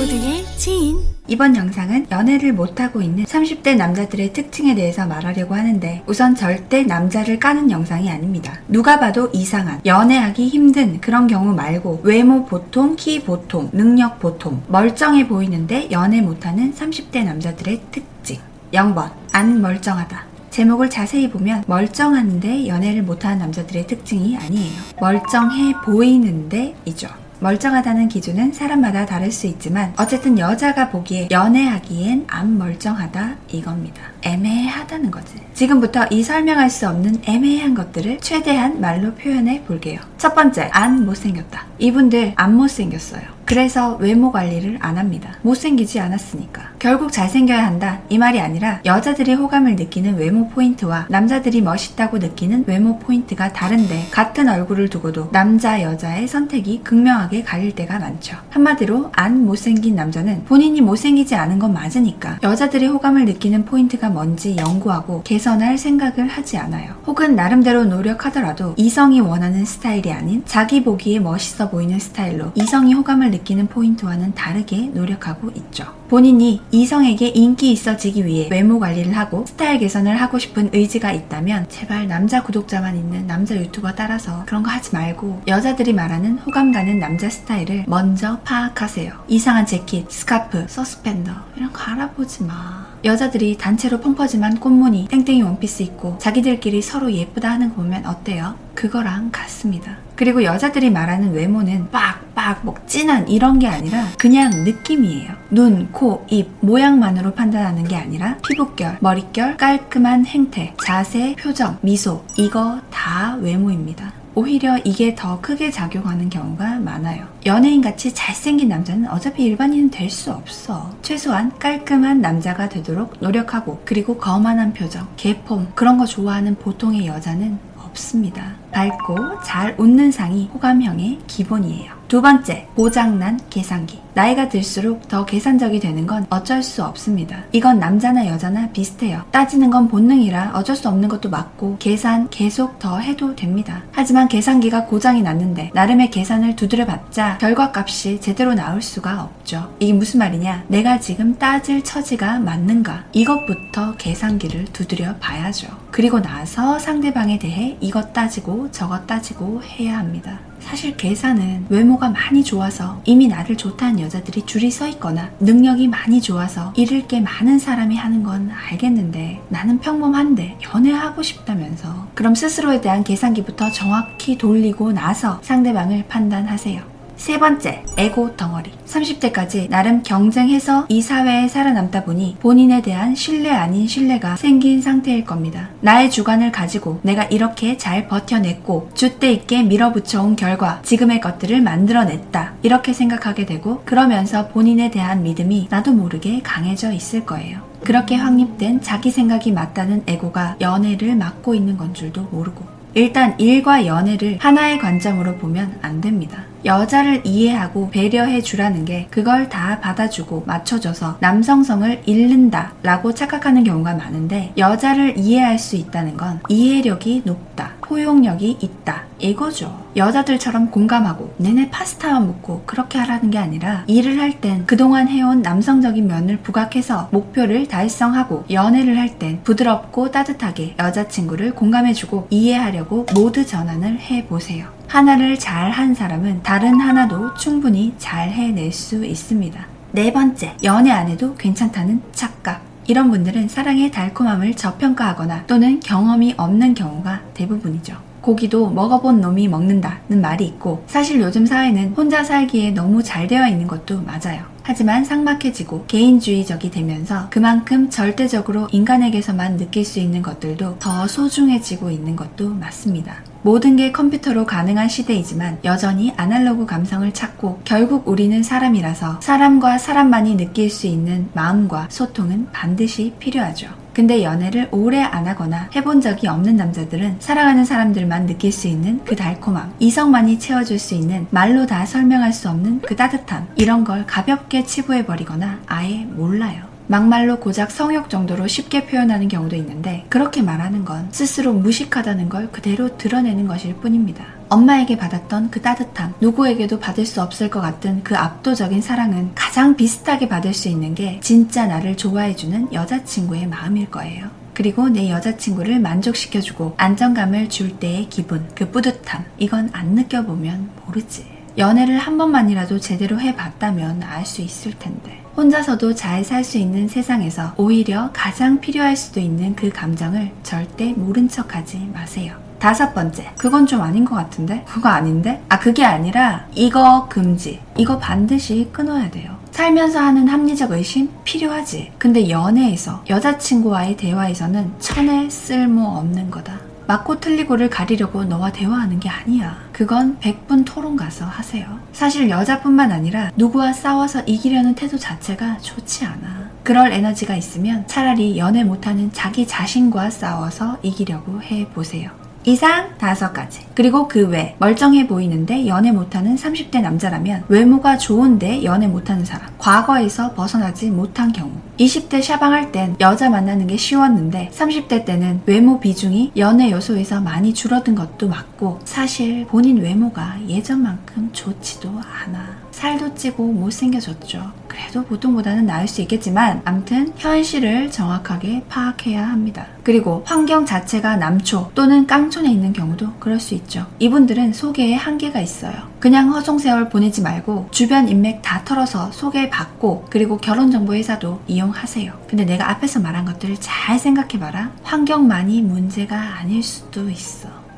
모두의 지인 이번 영상은 연애를 못하고 있는 30대 남자들의 특징에 대해서 말하려고 하는데 우선 절대 남자를 까는 영상이 아닙니다. 누가 봐도 이상한, 연애하기 힘든 그런 경우 말고 외모 보통, 키 보통, 능력 보통, 멀쩡해 보이는데 연애 못하는 30대 남자들의 특징. 0번, 안 멀쩡하다. 제목을 자세히 보면 멀쩡한데 연애를 못하는 남자들의 특징이 아니에요. 멀쩡해 보이는데 이죠. 멀쩡하다는 기준은 사람마다 다를 수 있지만 어쨌든 여자가 보기에 연애하기엔 안 멀쩡하다 이겁니다. 애매하다는 거지. 지금부터 이 설명할 수 없는 애매한 것들을 최대한 말로 표현해 볼게요. 첫 번째, 안 못생겼다. 이분들 안 못생겼어요. 그래서 외모 관리를 안 합니다. 못생기지 않았으니까. 결국 잘생겨야 한다. 이 말이 아니라 여자들이 호감을 느끼는 외모 포인트와 남자들이 멋있다고 느끼는 외모 포인트가 다른데 같은 얼굴을 두고도 남자, 여자의 선택이 극명하게 갈릴 때가 많죠. 한마디로 안 못생긴 남자는 본인이 못생기지 않은 건 맞으니까 여자들이 호감을 느끼는 포인트가 뭔지 연구하고 개선할 생각을 하지 않아요. 혹은 나름대로 노력하더라도 이성이 원하는 스타일이 아닌 자기 보기에 멋있어 보이는 스타일로 이성이 호감을 느끼는 포인트와는 다르게 노력하고 있죠. 본인이 이성에게 인기 있어지기 위해 외모 관리를 하고 스타일 개선을 하고 싶은 의지가 있다면 제발 남자 구독자만 있는 남자 유튜버 따라서 그런 거 하지 말고 여자들이 말하는 호감 가는 남자 스타일을 먼저 파악하세요. 이상한 재킷, 스카프, 서스펜더 이런 거 알아보지 마. 여자들이 단체로 펑퍼짐한 꽃무늬, 땡땡이 원피스 입고 자기들끼리 서로 예쁘다 하는 거 보면 어때요? 그거랑 같습니다. 그리고 여자들이 말하는 외모는 빡 빡뭐 진한 이런 게 아니라 그냥 느낌이에요. 눈, 코, 입, 모양만으로 판단하는 게 아니라 피부결, 머릿결, 깔끔한 행태, 자세, 표정, 미소 이거 다 외모입니다. 오히려 이게 더 크게 작용하는 경우가 많아요. 연예인 같이 잘생긴 남자는 어차피 일반인은 될 수 없어. 최소한 깔끔한 남자가 되도록 노력하고 그리고 거만한 표정, 개폼 그런 거 좋아하는 보통의 여자는 없습니다. 밝고 잘 웃는 상이 호감형의 기본이에요. 두 번째, 고장난 계산기. 나이가 들수록 더 계산적이 되는 건 어쩔 수 없습니다. 이건 남자나 여자나 비슷해요. 따지는 건 본능이라 어쩔 수 없는 것도 맞고 계산 계속 더 해도 됩니다. 하지만 계산기가 고장이 났는데 나름의 계산을 두드려봤자 결과값이 제대로 나올 수가 없죠. 이게 무슨 말이냐? 내가 지금 따질 처지가 맞는가? 이것부터 계산기를 두드려 봐야죠. 그리고 나서 상대방에 대해 이것 따지고 저것 따지고 해야 합니다. 사실 계산은 외모가 많이 좋아서 이미 나를 좋다는 여자들이 줄이 서 있거나 능력이 많이 좋아서 잃을 게 많은 사람이 하는 건 알겠는데 나는 평범한데 연애하고 싶다면서 그럼 스스로에 대한 계산기부터 정확히 돌리고 나서 상대방을 판단하세요. 세 번째, 에고 덩어리. 30대까지 나름 경쟁해서 이 사회에 살아남다 보니 본인에 대한 신뢰 아닌 신뢰가 생긴 상태일 겁니다. 나의 주관을 가지고 내가 이렇게 잘 버텨냈고 줏대 있게 밀어붙여온 결과 지금의 것들을 만들어냈다. 이렇게 생각하게 되고 그러면서 본인에 대한 믿음이 나도 모르게 강해져 있을 거예요. 그렇게 확립된 자기 생각이 맞다는 에고가 연애를 막고 있는 건 줄도 모르고 일단 일과 연애를 하나의 관점으로 보면 안 됩니다. 여자를 이해하고 배려해 주라는 게 그걸 다 받아주고 맞춰줘서 남성성을 잃는다 라고 착각하는 경우가 많은데 여자를 이해할 수 있다는 건 이해력이 높다. 포용력이 있다. 이거죠. 여자들처럼 공감하고 내내 파스타만 먹고 그렇게 하라는 게 아니라 일을 할 땐 그동안 해온 남성적인 면을 부각해서 목표를 달성하고 연애를 할 땐 부드럽고 따뜻하게 여자친구를 공감해주고 이해하려고 모드 전환을 해보세요. 하나를 잘 한 사람은 다른 하나도 충분히 잘 해낼 수 있습니다. 네 번째, 연애 안 해도 괜찮다는 착각. 이런 분들은 사랑의 달콤함을 저평가하거나 또는 경험이 없는 경우가 대부분이죠. 고기도 먹어본 놈이 먹는다는 말이 있고 사실 요즘 사회는 혼자 살기에 너무 잘 되어 있는 것도 맞아요. 하지만 삭막해지고 개인주의적이 되면서 그만큼 절대적으로 인간에게서만 느낄 수 있는 것들도 더 소중해지고 있는 것도 맞습니다. 모든 게 컴퓨터로 가능한 시대이지만 여전히 아날로그 감성을 찾고 결국 우리는 사람이라서 사람과 사람만이 느낄 수 있는 마음과 소통은 반드시 필요하죠. 근데 연애를 오래 안 하거나 해본 적이 없는 남자들은 사랑하는 사람들만 느낄 수 있는 그 달콤함, 이성만이 채워줄 수 있는 말로 다 설명할 수 없는 그 따뜻함, 이런 걸 가볍게 치부해버리거나 아예 몰라요. 막말로 고작 성욕 정도로 쉽게 표현하는 경우도 있는데 그렇게 말하는 건 스스로 무식하다는 걸 그대로 드러내는 것일 뿐입니다. 엄마에게 받았던 그 따뜻함, 누구에게도 받을 수 없을 것 같은 그 압도적인 사랑은 가장 비슷하게 받을 수 있는 게 진짜 나를 좋아해주는 여자친구의 마음일 거예요. 그리고 내 여자친구를 만족시켜주고 안정감을 줄 때의 기분, 그 뿌듯함, 이건 안 느껴보면 모르지. 연애를 한 번만이라도 제대로 해봤다면 알 수 있을 텐데. 혼자서도 잘 살 수 있는 세상에서 오히려 가장 필요할 수도 있는 그 감정을 절대 모른 척 하지 마세요. 다섯 번째. 그건 좀 아닌 것 같은데? 그거 아닌데? 아, 그게 아니라 이거 금지. 이거 반드시 끊어야 돼요. 살면서 하는 합리적 의심 필요하지. 근데 연애에서 여자친구와의 대화에서는 천에 쓸모 없는 거다. 맞고 틀리고를 가리려고 너와 대화하는 게 아니야. 그건 100분 토론 가서 하세요. 사실 여자뿐만 아니라 누구와 싸워서 이기려는 태도 자체가 좋지 않아. 그럴 에너지가 있으면 차라리 연애 못하는 자기 자신과 싸워서 이기려고 해보세요. 이상 다섯 가지. 그리고 그 외 멀쩡해 보이는데 연애 못하는 30대 남자라면 외모가 좋은데 연애 못하는 사람. 과거에서 벗어나지 못한 경우. 20대 샤방할 땐 여자 만나는 게 쉬웠는데 30대 때는 외모 비중이 연애 요소에서 많이 줄어든 것도 맞고 사실 본인 외모가 예전만큼 좋지도 않아. 살도 찌고 못생겨졌죠. 그래도 보통보다는 나을 수 있겠지만 암튼 현실을 정확하게 파악해야 합니다. 그리고 환경 자체가 남초 또는 깡촌에 있는 경우도 그럴 수 있죠. 이분들은 소개에 한계가 있어요. 그냥 허송세월 보내지 말고 주변 인맥 다 털어서 소개받고 그리고 결혼정보 회사도 이용하세요. 근데 내가 앞에서 말한 것들을 잘 생각해봐라. 환경만이 문제가 아닐 수도 있어.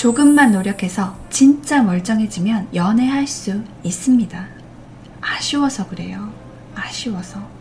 조금만 노력해서 진짜 멀쩡해지면 연애할 수 있습니다. 아쉬워서 그래요. 아쉬워서.